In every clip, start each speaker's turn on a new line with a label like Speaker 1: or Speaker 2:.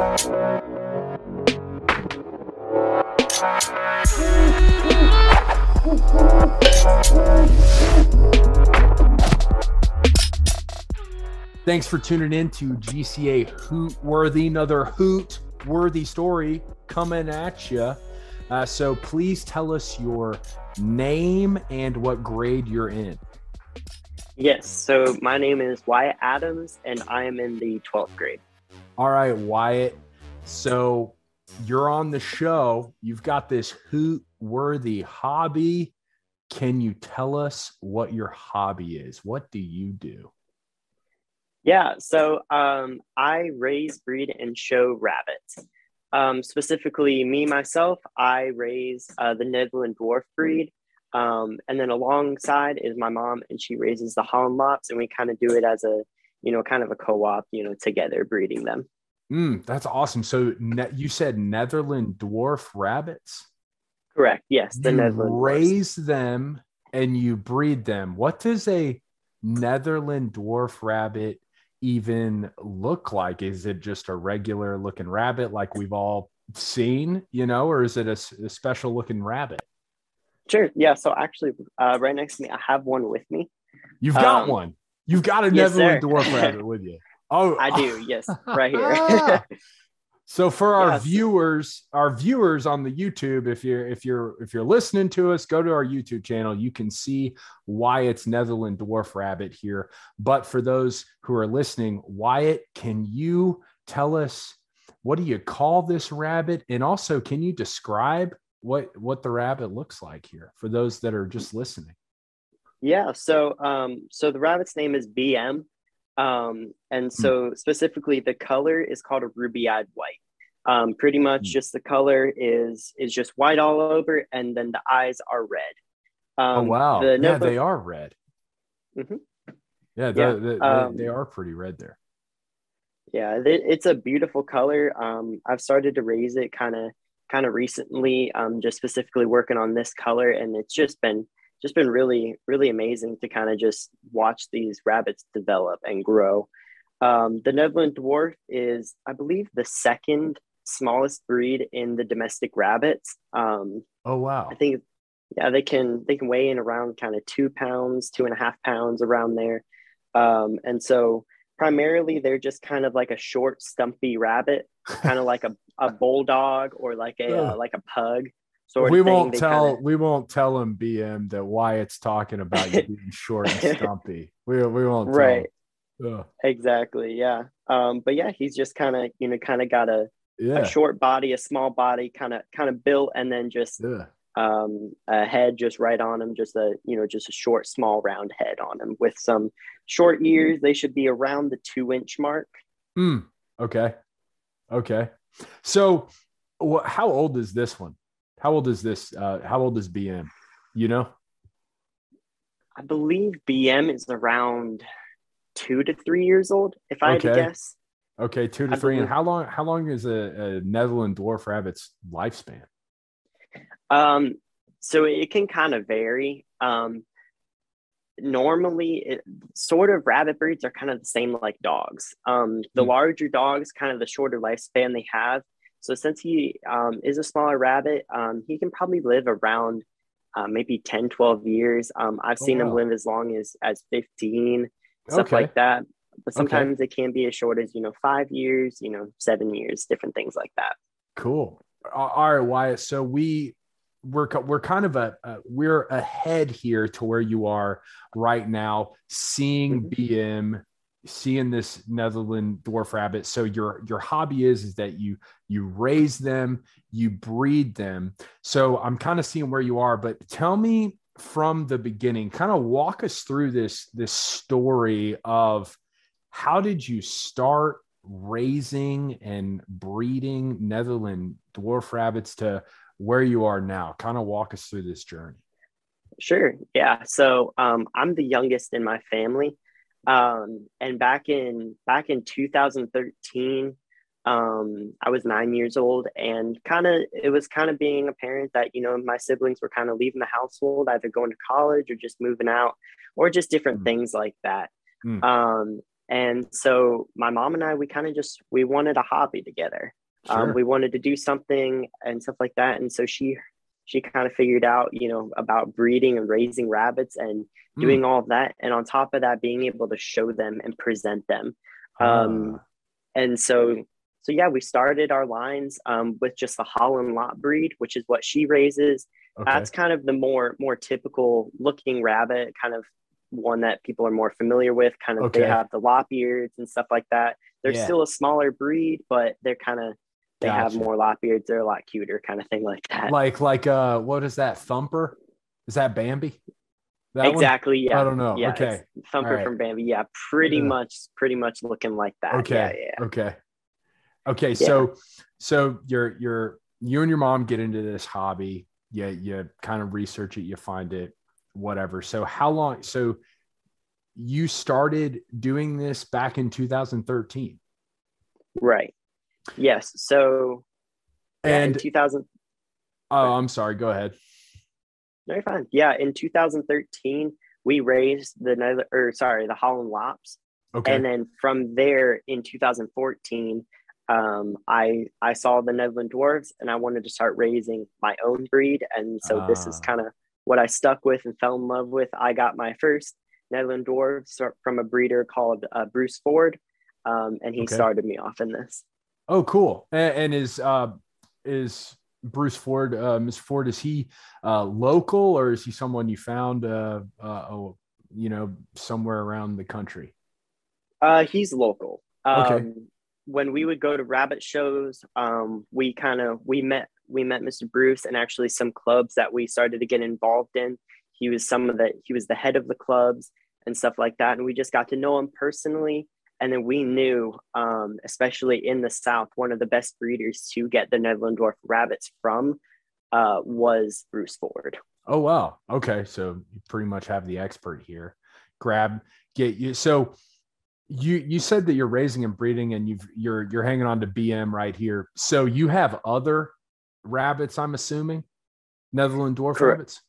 Speaker 1: Thanks for tuning in to GCA Hoot Worthy, another hoot worthy story coming at you. Uh, so please tell us your name and what grade you're in.
Speaker 2: Yes, so my name is Wyatt Adams and I am in the 12th grade.
Speaker 1: All right, Wyatt. So you're on the show. You've got this hoot worthy hobby. Can you tell us what your hobby is? What do you do?
Speaker 2: Yeah, so um, I raise, breed, and show rabbits. Um, specifically, me myself, I raise uh, the Netherland dwarf breed. Um, and then alongside is my mom, and she raises the Holland lops, and we kind of do it as a, you know, kind of a co-op, you know, together breeding them.
Speaker 1: Mm, that's awesome. So ne- you said Netherland dwarf rabbits?
Speaker 2: Correct. Yes,
Speaker 1: the you Netherland raise dwarfs. them and you breed them. What does a Netherland dwarf rabbit even look like? Is it just a regular looking rabbit like we've all seen, you know, or is it a, a special looking rabbit?
Speaker 2: Sure. Yeah. So actually, uh, right next to me, I have one with me.
Speaker 1: You've got um, one. You've got a yes, Netherland dwarf rabbit with you. Oh,
Speaker 2: I do. Yes, right here.
Speaker 1: So for our yes. viewers, our viewers on the YouTube, if you're if you're if you're listening to us, go to our YouTube channel. You can see Wyatt's Netherland dwarf rabbit here. But for those who are listening, Wyatt, can you tell us what do you call this rabbit, and also can you describe what what the rabbit looks like here for those that are just listening?
Speaker 2: Yeah. So um so the rabbit's name is BM. Um, and hmm. so specifically the color is called a ruby-eyed white. Um, pretty much mm. just the color is is just white all over, and then the eyes are red.
Speaker 1: Oh, um, oh wow! The yeah, they are red. Mm-hmm. Yeah, yeah. They, um, they, are pretty red there.
Speaker 2: Yeah, it's a beautiful color. Um, I've started to raise it kind of kind of recently, um, just specifically working on this color, and it's just been just been really really amazing to kind of just watch these rabbits develop and grow. Um, the Netherland dwarf is, I believe, the second smallest breed in the domestic rabbits. Um,
Speaker 1: oh wow!
Speaker 2: I think yeah, they can they can weigh in around kind of two pounds, two and a half pounds around there, um, and so primarily they're just kind of like a short, stumpy rabbit, kind of like a, a bulldog or like a uh, like a pug.
Speaker 1: We won't tell kinda... we won't tell him BM that Wyatt's talking about you being short and stumpy. We we won't
Speaker 2: right. Exactly. Yeah. Um, but yeah, he's just kind of you know kind of got a yeah. a short body, a small body, kind of kind of built, and then just yeah. um, a head just right on him, just a you know just a short, small, round head on him with some short ears. They should be around the two inch mark.
Speaker 1: Mm, okay, okay. So, wh- how old is this one? How old is this? Uh, how old is BM? You know,
Speaker 2: I believe BM is around two to three years old, if I okay. had to guess.
Speaker 1: Okay, two to I three. Believe. And how long? How long is a, a Netherland dwarf rabbit's lifespan?
Speaker 2: Um, so it can kind of vary. Um, normally, it, sort of rabbit breeds are kind of the same like dogs. Um, the mm. larger dogs, kind of the shorter lifespan they have. So since he um, is a smaller rabbit, um, he can probably live around uh, maybe 10, 12 years. Um, I've oh, seen wow. him live as long as as 15, stuff okay. like that but sometimes okay. it can be as short as you know five years you know seven years different things like that
Speaker 1: cool all right wyatt so we we're we're kind of a, we're ahead here to where you are right now seeing mm-hmm. bm seeing this netherland dwarf rabbit so your your hobby is is that you you raise them you breed them so i'm kind of seeing where you are but tell me from the beginning kind of walk us through this this story of how did you start raising and breeding Netherland dwarf rabbits to where you are now? Kind of walk us through this journey.
Speaker 2: Sure. Yeah. So um, I'm the youngest in my family, um, and back in back in 2013, um, I was nine years old, and kind of it was kind of being a parent that you know my siblings were kind of leaving the household, either going to college or just moving out, or just different mm. things like that. Mm. Um, and so my mom and I, we kind of just we wanted a hobby together. Um, sure. Um, we wanted to do something and stuff like that. And so she she kind of figured out, you know, about breeding and raising rabbits and mm. doing all of that. And on top of that, being able to show them and present them. Um, uh. And so so yeah, we started our lines um, with just the Holland lop breed, which is what she raises. Okay. That's kind of the more more typical looking rabbit, kind of one that people are more familiar with. Kind of okay. they have the lop ears and stuff like that. They're yeah. still a smaller breed, but they're kind of they gotcha. have more lop ears. They're a lot cuter, kind of thing like that.
Speaker 1: Like like uh, what is that? Thumper? Is that Bambi?
Speaker 2: That exactly.
Speaker 1: One?
Speaker 2: Yeah.
Speaker 1: I don't know.
Speaker 2: Yeah,
Speaker 1: okay.
Speaker 2: Thumper right. from Bambi. Yeah, pretty yeah. much, pretty much looking like that.
Speaker 1: Okay.
Speaker 2: Yeah.
Speaker 1: yeah. Okay. Okay. So, so you're you're you and your mom get into this hobby. Yeah. You kind of research it. You find it. Whatever. So how long? So you started doing this back in 2013.
Speaker 2: Right. Yes. So,
Speaker 1: and
Speaker 2: 2000.
Speaker 1: Oh, I'm sorry. Go ahead.
Speaker 2: No, you're fine. Yeah. In 2013, we raised the, nether, or sorry, the Holland Lops. Okay. And then from there in 2014, um, I I saw the Netherland Dwarfs and I wanted to start raising my own breed. And so uh. this is ah. kind of what I stuck with and fell in love with. I got my first Netherland Dwarfs from a breeder called uh, Bruce Ford, um, and he okay. started me off in this.
Speaker 1: Oh, cool! And, and is uh, is Bruce Ford, uh, Mr. Ford, is he uh, local or is he someone you found, uh, uh, oh, you know, somewhere around the country?
Speaker 2: Uh, he's local. Um, okay. When we would go to rabbit shows, um, we kind of we met we met Mr. Bruce and actually some clubs that we started to get involved in. He was some of the he was the head of the clubs and stuff like that, and we just got to know him personally and then we knew, um, especially in the South, one of the best breeders to get the Netherland Dwarf rabbits from uh, was Bruce Ford.
Speaker 1: Oh, wow. Okay. So you pretty much have the expert here. Grab, get you. So you you said that you're raising and breeding and you've you're you're hanging on to BM right here. So you have other rabbits, I'm assuming, Netherland dwarf Correct. rabbits.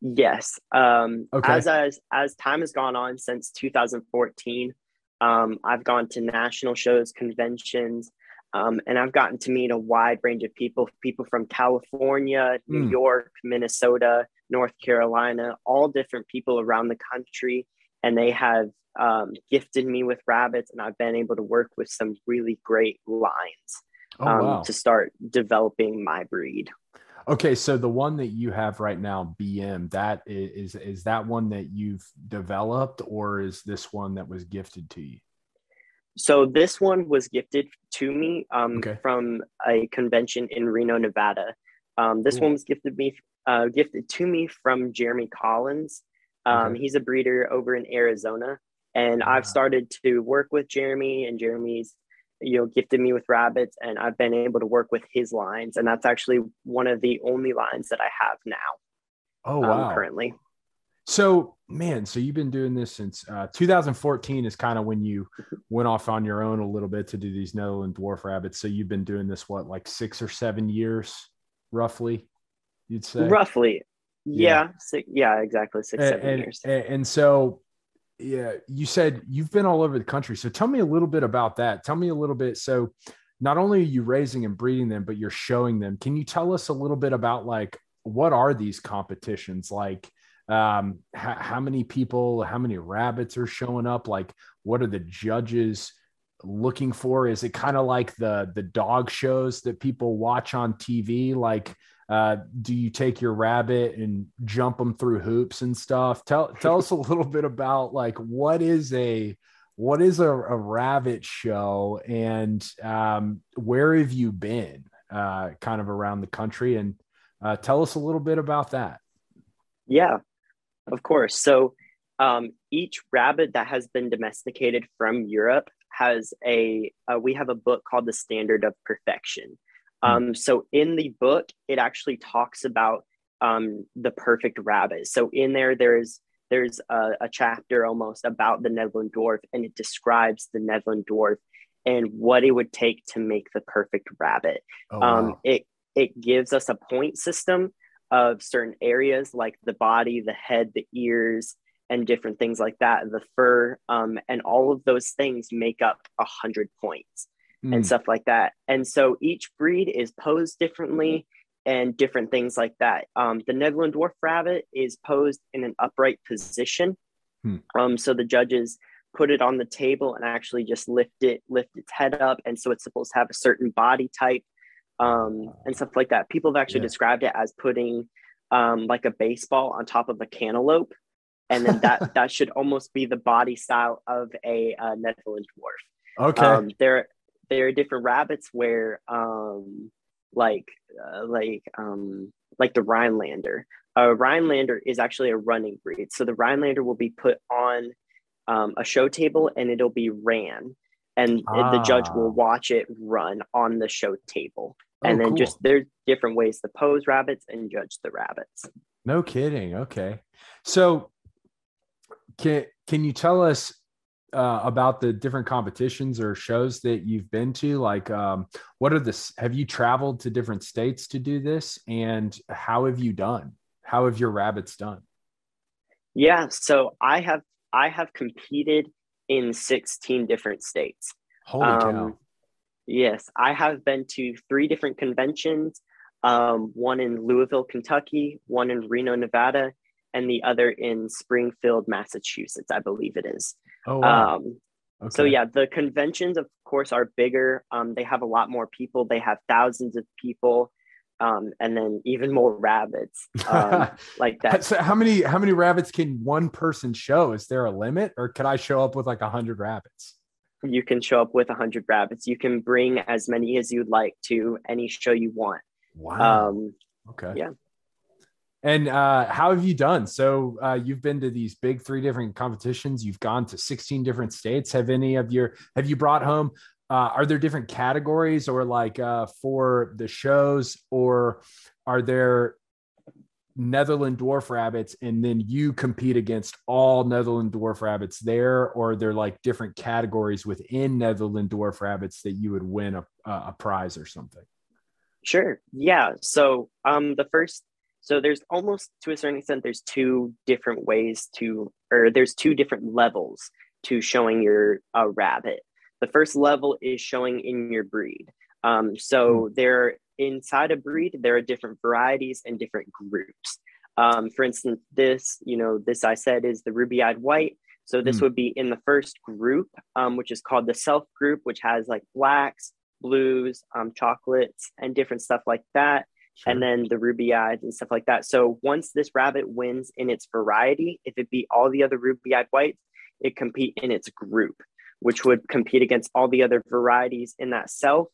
Speaker 2: Yes. Um, okay. As as as time has gone on since 2014, um, I've gone to national shows, conventions, um, and I've gotten to meet a wide range of people people from California, New mm. York, Minnesota, North Carolina, all different people around the country. And they have um, gifted me with rabbits, and I've been able to work with some really great lines oh, um, wow. to start developing my breed.
Speaker 1: Okay, so the one that you have right now, BM, that is is that one that you've developed, or is this one that was gifted to you?
Speaker 2: So this one was gifted to me um, okay. from a convention in Reno, Nevada. Um, this cool. one was gifted me uh, gifted to me from Jeremy Collins. Um, okay. He's a breeder over in Arizona, and wow. I've started to work with Jeremy, and Jeremy's you know gifted me with rabbits and i've been able to work with his lines and that's actually one of the only lines that i have now
Speaker 1: oh um, wow. um,
Speaker 2: currently.
Speaker 1: So man so you've been doing this since uh, 2014 is kind of when you went off on your own a little bit to do these netherland dwarf rabbits. So you've been doing this what like six or seven years roughly you'd say?
Speaker 2: Roughly. Yeah. Yeah, six, yeah exactly six
Speaker 1: and,
Speaker 2: seven
Speaker 1: and,
Speaker 2: years.
Speaker 1: and so yeah, you said you've been all over the country. So tell me a little bit about that. Tell me a little bit. So not only are you raising and breeding them, but you're showing them. Can you tell us a little bit about like what are these competitions like? Um, how, how many people, how many rabbits are showing up? Like, what are the judges looking for? Is it kind of like the the dog shows that people watch on TV? Like, uh, do you take your rabbit and jump them through hoops and stuff? Tell tell us a little bit about like what is a what is a, a rabbit show and um, where have you been uh, kind of around the country and uh, tell us a little bit about that.
Speaker 2: Yeah, of course. So um, each rabbit that has been domesticated from Europe has a uh, we have a book called the Standard of Perfection. Um, so in the book, it actually talks about um, the perfect rabbit. So in there, there's there's a, a, chapter almost about the Netherland dwarf, and it describes the Netherland dwarf and what it would take to make the perfect rabbit. Oh, um, wow. It it gives us a point system of certain areas like the body, the head, the ears, and different things like that, the fur, um, and all of those things make up a hundred points mm. and stuff like that. And so each breed is posed differently and different things like that. Um, the Netherland dwarf rabbit is posed in an upright position. Hmm. Um, so the judges put it on the table and actually just lift it, lift its head up. And so it's supposed to have a certain body type um, and stuff like that. People have actually yeah. described it as putting um, like a baseball on top of a cantaloupe. And then that, that should almost be the body style of a uh, Netherland dwarf.
Speaker 1: Okay. Um,
Speaker 2: there, there are different rabbits where um, like uh, like um like the Rhinelander. A Rhinelander is actually a running breed. So the Rhinelander will be put on um, a show table and it'll be ran, and ah. the judge will ah. watch it run on the show table. Oh, and then cool. just there's different ways to pose rabbits and judge the rabbits.
Speaker 1: No kidding. Okay, so can can you tell us uh, about the different competitions or shows that you've been to? Like, um, what are the, have you traveled to different states to do this? And how have you done? How have your rabbits done?
Speaker 2: Yeah. So I have, I have competed in 16 different states.
Speaker 1: Holy um, cow.
Speaker 2: Yes. I have been to three different conventions um, one in Louisville, Kentucky, one in Reno, Nevada, and the other in Springfield, Massachusetts, I believe it is.
Speaker 1: Oh, wow. Um,
Speaker 2: okay. So yeah, the conventions, of course, are bigger. Um, they have a lot more people. They have thousands of people, um, and then even more rabbits um, like that.
Speaker 1: So how many how many rabbits can one person show? Is there a limit, or could I show up with like a hundred rabbits?
Speaker 2: You can show up with a hundred rabbits. You can bring as many as you'd like to any show you want.
Speaker 1: Wow. Um, okay.
Speaker 2: Yeah.
Speaker 1: And uh, how have you done? So uh, you've been to these big three different competitions. You've gone to 16 different states. Have any of your have you brought home? Uh, are there different categories or like uh, for the shows, or are there Netherland dwarf rabbits and then you compete against all Netherland dwarf rabbits there, or are there like different categories within Netherland dwarf rabbits that you would win a, a prize or something?
Speaker 2: Sure. Yeah. So um, the first so there's almost to a certain extent, there's two different ways to, or there's two different levels to showing your uh, rabbit. The first level is showing in your breed. Um, so mm. there, inside a breed, there are different varieties and different groups. Um, for instance, this, you know, this I said is the ruby-eyed white. So this mm. would be in the first group, um, which is called the self group, which has like blacks, blues, um, chocolates, and different stuff like that sure. and then the ruby eyed and stuff like that. So once this rabbit wins in its variety, if it beat all the other ruby eyed whites, it compete in its group, which would compete against all the other varieties in that self.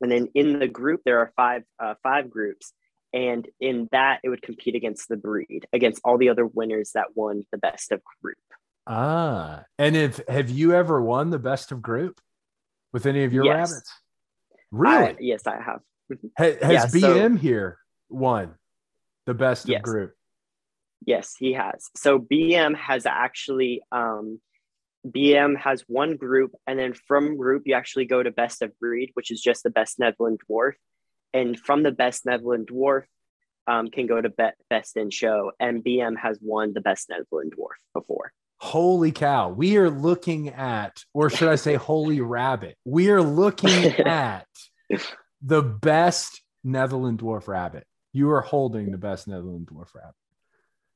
Speaker 2: And then in the group, there are five uh, five groups, and in that it would compete against the breed, against all the other winners that won the best of group.
Speaker 1: Ah, and if have you ever won the best of group with any of your yes. rabbits? Really?
Speaker 2: I, yes, I have.
Speaker 1: Has, yeah, BM so, here won the best yes. of group?
Speaker 2: Yes, he has. So BM has actually um, BM has won group, and then from group you actually go to best of breed, which is just the best Netherland dwarf, and from the best Netherland dwarf um, can go to be- best in show, and BM has won the best Netherland dwarf before.
Speaker 1: Holy cow! We are looking at, or should I say, holy rabbit? We are looking at the best Netherland dwarf rabbit. You are holding the best Netherland dwarf rabbit.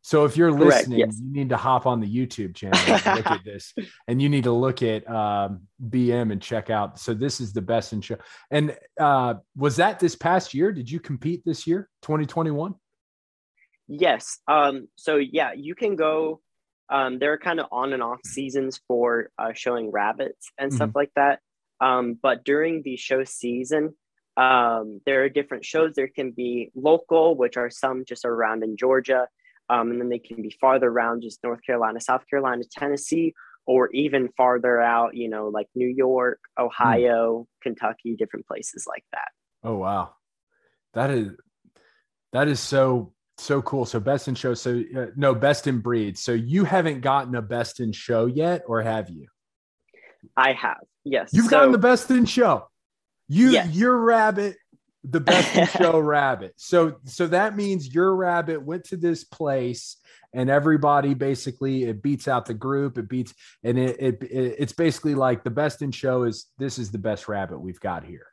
Speaker 1: So if you're listening, yes. you need to hop on the YouTube channel and look at this, and you need to look at um, BM and check out. So this is the best in show. And uh, was that this past year? Did you compete this year, 2021?
Speaker 2: Yes. Um, so yeah, you can go. Um, there are kind of on and off seasons for uh, showing rabbits and stuff mm-hmm. like that. Um, but during the show season, um, there are different shows. There can be local, which are some just around in Georgia, um, and then they can be farther around, just North Carolina, South Carolina, Tennessee, or even farther out, you know, like New York, Ohio, mm. Kentucky, different places like that.
Speaker 1: Oh wow, that is that is so so cool. So best in show. So uh, no best in breed. So you haven't gotten a best in show yet, or have you?
Speaker 2: I have. Yes.
Speaker 1: You've so, gotten the best in show. You yes. your rabbit the best in show rabbit. So so that means your rabbit went to this place and everybody basically it beats out the group it beats and it, it, it it's basically like the best in show is this is the best rabbit we've got here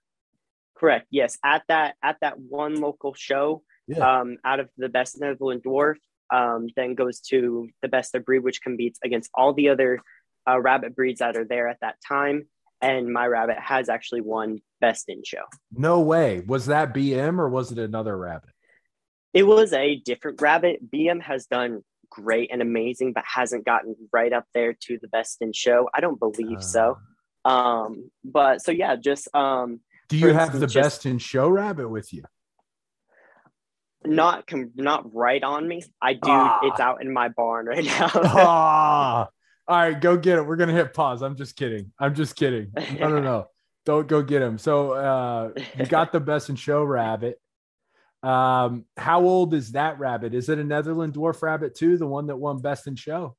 Speaker 2: correct yes at that at that one local show yeah. um out of the best Netherland dwarf um then goes to the best of breed which competes against all the other uh, rabbit breeds that are there at that time and my rabbit has actually won best in show.
Speaker 1: No way. Was that BM or was it another rabbit?
Speaker 2: It was a different rabbit. BM has done great and amazing, but hasn't gotten right up there to the best in show. I don't believe uh, so. Um, but so yeah, just um
Speaker 1: do you have instance, the best in show rabbit with you?
Speaker 2: Not com- not right on me. I do. Ah. It's out in my barn right now.
Speaker 1: ah. All right, go get it. We're gonna hit pause. I'm just kidding. I'm just kidding. No, no, no. Don't go get him. So uh, you got the best in show rabbit. Um, how old is that rabbit? Is it a Netherland dwarf rabbit too? The one that won best in show?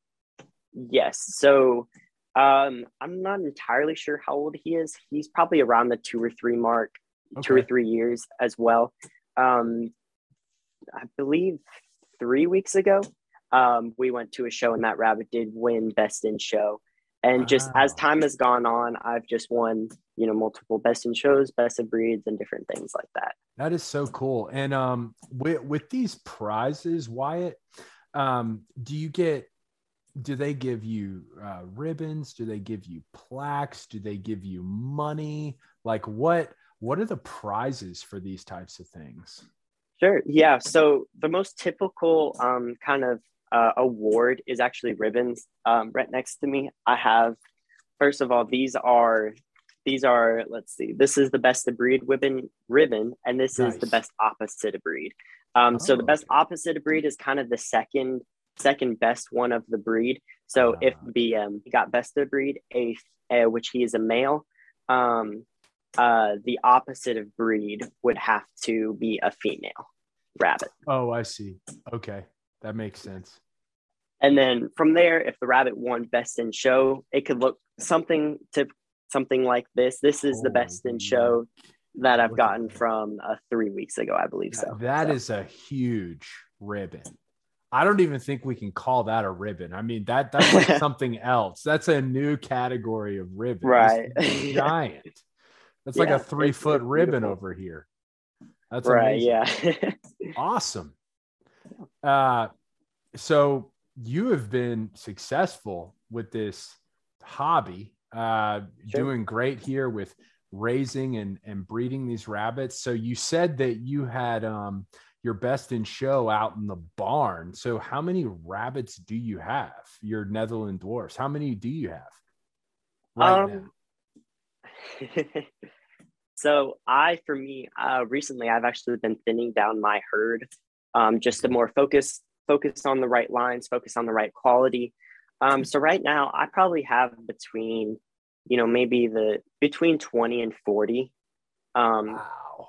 Speaker 2: Yes. So um, I'm not entirely sure how old he is. He's probably around the two or three mark, okay. two or three years as well. Um, I believe three weeks ago, um, we went to a show and that rabbit did win best in show. And wow. just as time has gone on, I've just won, you know, multiple best in shows, best of breeds, and different things like that.
Speaker 1: That is so cool. And um, with with these prizes, Wyatt, um, do you get? Do they give you uh, ribbons? Do they give you plaques? Do they give you money? Like what? What are the prizes for these types of things?
Speaker 2: Sure. Yeah. So the most typical um, kind of uh, award is actually ribbons. Um, right next to me, I have. First of all, these are these are let's see. This is the best of breed ribbon ribbon, and this nice. is the best opposite of breed. Um, oh, so the best okay. opposite of breed is kind of the second second best one of the breed. So uh, if the um, got best of breed, a, a which he is a male, um, uh, the opposite of breed would have to be a female rabbit.
Speaker 1: Oh, I see. Okay. That makes sense.
Speaker 2: And then from there, if the rabbit won best in show, it could look something to something like this. This is oh the best in show that I've gotten from uh, three weeks ago, I believe so.
Speaker 1: That
Speaker 2: so.
Speaker 1: is a huge ribbon. I don't even think we can call that a ribbon. I mean that that's like something else. That's a new category of ribbon.
Speaker 2: Right.
Speaker 1: giant. That's yeah, like a three foot ribbon over here. That's
Speaker 2: right. Amazing. Yeah.
Speaker 1: awesome. Uh, so you have been successful with this hobby, uh, sure. doing great here with raising and, and breeding these rabbits. So you said that you had um, your best in show out in the barn. So how many rabbits do you have? Your Netherland dwarfs. How many do you have right um,
Speaker 2: so I, for me, uh, recently I've actually been thinning down my herd um, just to more focus focus on the right lines, focus on the right quality. Um, so right now, I probably have between, you know, maybe the between twenty and forty. Um, wow.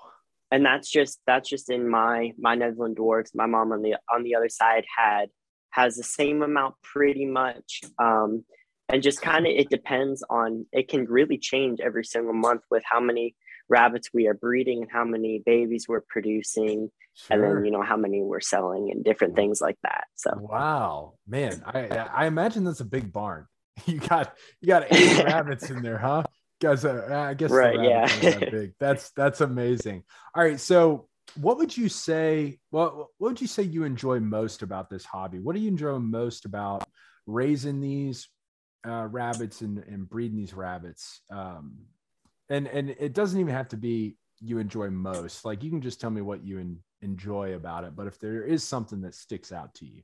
Speaker 2: And that's just that's just in my my Netherland dwarfs. My mom on the on the other side had has the same amount pretty much. Um, and just kind of it depends on it can really change every single month with how many rabbits we are breeding and how many babies we're producing sure. and then you know how many we're selling and different things like that so.
Speaker 1: Wow man i i imagine that's a big barn. You got you got eight rabbits in there huh? Guys uh, i guess
Speaker 2: right yeah.
Speaker 1: that big. That's that's amazing. All right so what would you say what what would you say you enjoy most about this hobby? What do you enjoy most about raising these uh, rabbits and, and breeding these rabbits? Um, and and it doesn't even have to be you enjoy most. Like you can just tell me what you in, enjoy about it but if there is something that sticks out to you.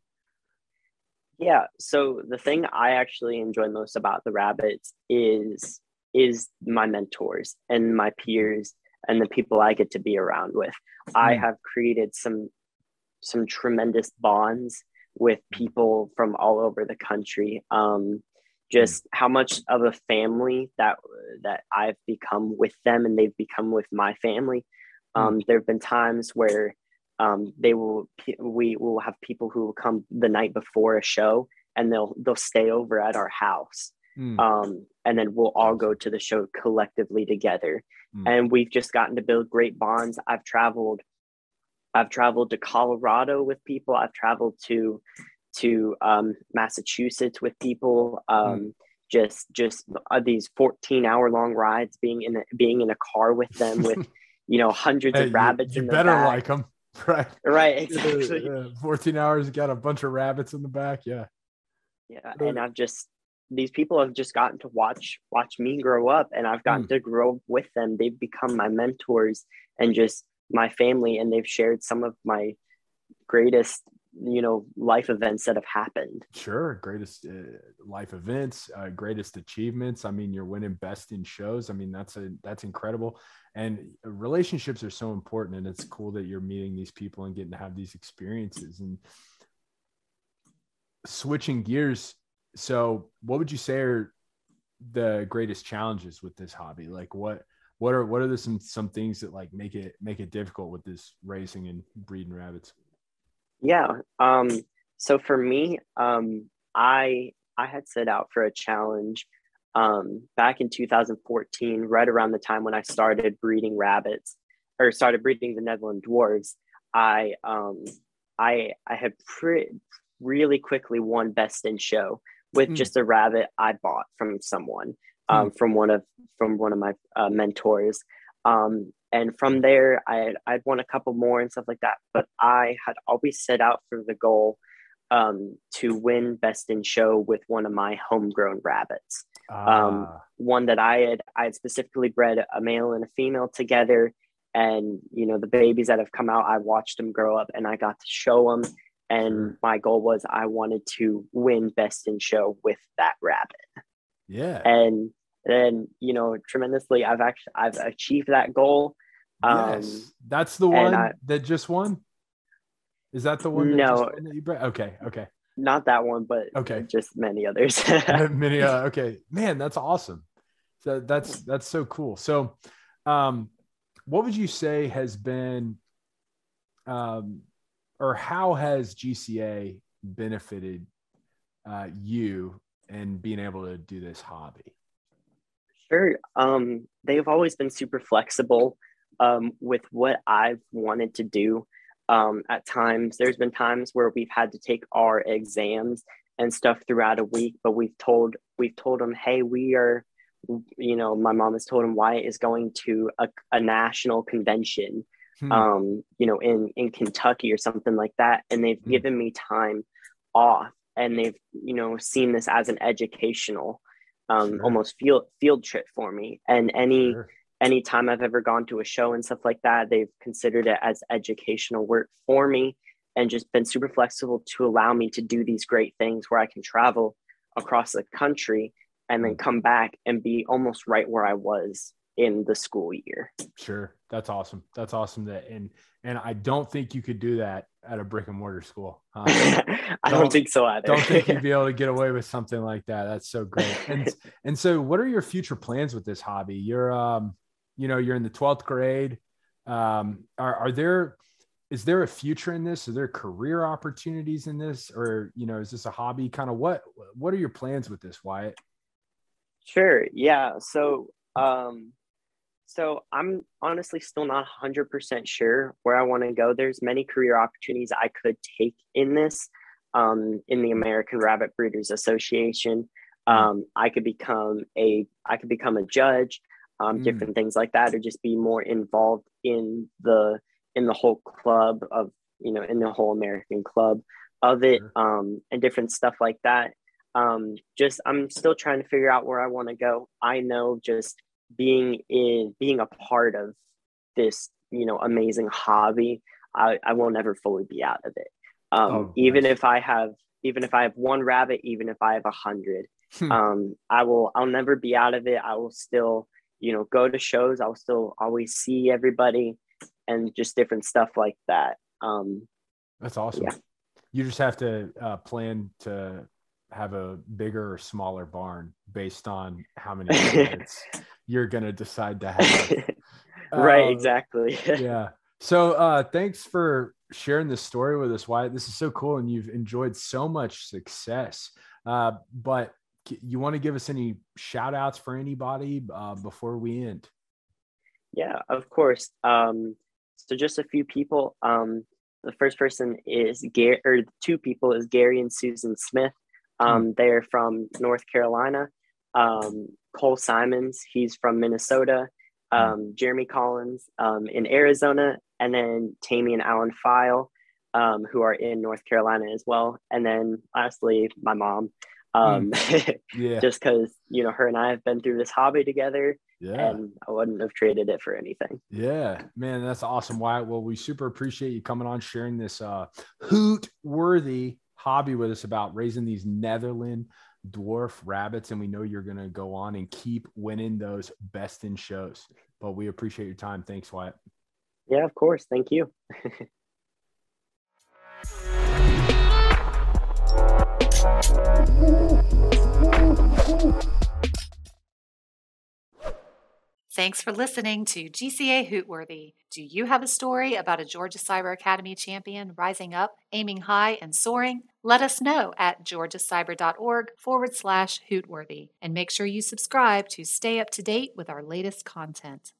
Speaker 2: Yeah so the thing i actually enjoy most about the rabbits is is my mentors and my peers and the people i get to be around with. I have created some some tremendous bonds with people from all over the country. Um, just how much of a family that that I've become with them and they've become with my family. Hmm. Um, there have been times where um, they will we will have people who will come the night before a show and they'll they'll stay over at our house mm. um, and then we'll all go to the show collectively together. Mm. And we've just gotten to build great bonds. I've traveled, I've traveled to Colorado with people. I've traveled to to um, Massachusetts with people. Hmm. Um, just just uh, these 14 hour long rides being in a, being in a car with them with you know hundreds hey, of rabbits
Speaker 1: you,
Speaker 2: you
Speaker 1: better
Speaker 2: back.
Speaker 1: like them right
Speaker 2: right exactly
Speaker 1: uh, 14 hours got a bunch of rabbits in the back yeah
Speaker 2: yeah and i've just these people have just gotten to watch watch me grow up and i've gotten mm. to grow up with them they've become my mentors and just my family and they've shared some of my greatest you know life events that have happened.
Speaker 1: Sure greatest uh, life events uh, greatest achievements. I mean you're winning best in shows. I mean that's a that's incredible. And relationships are so important and it's cool that you're meeting these people and getting to have these experiences. And switching gears so what would you say are the greatest challenges with this hobby? Like what what are what are the some some things that like make it make it difficult with this racing and breeding rabbits
Speaker 2: yeah. Um, so for me, um, I I had set out for a challenge um, back in 2014, right around the time when I started breeding rabbits or started breeding the Netherland dwarves. I um, I I had pre- really quickly won best in show with mm. just a rabbit I bought from someone, um, mm. from one of from one of my uh, mentors. Um, and from there i i'd won a couple more and stuff like that but i had always set out for the goal um, to win best in show with one of my homegrown rabbits um, ah. one that i had i had specifically bred a male and a female together and you know the babies that have come out i watched them grow up and i got to show them and sure. my goal was i wanted to win best in show with that rabbit
Speaker 1: yeah
Speaker 2: and then you know tremendously i've actually i've achieved that goal
Speaker 1: um, yes, that's the one I, that just won. Is that the one?
Speaker 2: No.
Speaker 1: Okay. Okay.
Speaker 2: Not that one, but
Speaker 1: okay,
Speaker 2: just many others.
Speaker 1: many. Uh, okay, man, that's awesome. So that's that's so cool. So, um, what would you say has been, um, or how has GCA benefited uh, you and being able to do this hobby?
Speaker 2: Sure. Um, they've always been super flexible um, with what I've wanted to do. Um, at times, there's been times where we've had to take our exams and stuff throughout a week, but we've told we've told them, hey, we are, you know, my mom has told him Wyatt is going to a, a national convention, hmm. um, you know, in in Kentucky or something like that, and they've hmm. given me time off, and they've you know seen this as an educational, um, sure. almost field field trip for me, and any. Sure anytime I've ever gone to a show and stuff like that, they've considered it as educational work for me and just been super flexible to allow me to do these great things where I can travel across the country and then come back and be almost right where I was in the school year.
Speaker 1: Sure. That's awesome. That's awesome that and and I don't think you could do that at a brick and mortar school.
Speaker 2: I don't, don't, think so either.
Speaker 1: don't think you'd be able to get away with something like that. That's so great. And and so what are your future plans with this hobby? You're um you know you're in the 12th grade. Um, are, are there is there a future in this? Are there career opportunities in this? Or you know is this a hobby? Kind of what what are your plans with this wyatt?
Speaker 2: Sure yeah. So um so i'm honestly still not 100% sure where i want to go. There's many career opportunities i could take in this um, in the american rabbit breeders association. Hmm. um, i could become a i could become a judge um, mm. different things like that, or just be more involved in the in the whole club of you know in the whole American club of it, sure. um, and different stuff like that. Um, just I'm still trying to figure out where I want to go. I know just being in being a part of this you know amazing hobby, I, I will never fully be out of it. Um, oh, even nice. if I have even if I have one rabbit, even if I have a hundred, hmm. um, I will I'll never be out of it. I will still you know go to shows i'll still always see everybody and just different stuff like that. Um
Speaker 1: that's awesome. yeah. you just have to uh, plan to have a bigger or smaller barn based on how many you're gonna decide to have.
Speaker 2: Right um, exactly.
Speaker 1: yeah. So uh thanks for sharing this story with us why this is so cool and you've enjoyed so much success. Uh but you want to give us any shout outs for anybody uh, before we end?
Speaker 2: Yeah, of course. Um, so just a few people. Um, the first person is Gary, or two people is Gary and Susan Smith. Um, mm. They're from North Carolina. Um, Cole Simons, he's from Minnesota. Um, Jeremy Collins um, in Arizona, and then Tammy and Alan File, um, who are in North Carolina as well. And then lastly, my mom. Um, mm. yeah. just because you know her and I have been through this hobby together. Yeah. And I wouldn't have traded it for anything.
Speaker 1: Yeah, man, that's awesome. Wyatt. Well, we super appreciate you coming on, sharing this uh, hoot worthy hobby with us about raising these Netherland dwarf rabbits. And we know you're going to go on and keep winning those best in shows. But we appreciate your time. Thanks, Wyatt.
Speaker 2: Yeah, of course. Thank you.
Speaker 3: Thanks for listening to GCA Hootworthy. Do you have a story about a Georgia Cyber Academy champion rising up, aiming high, and soaring? Let us know at georgiacyber.org forward slash Hootworthy and make sure you subscribe to stay up to date with our latest content.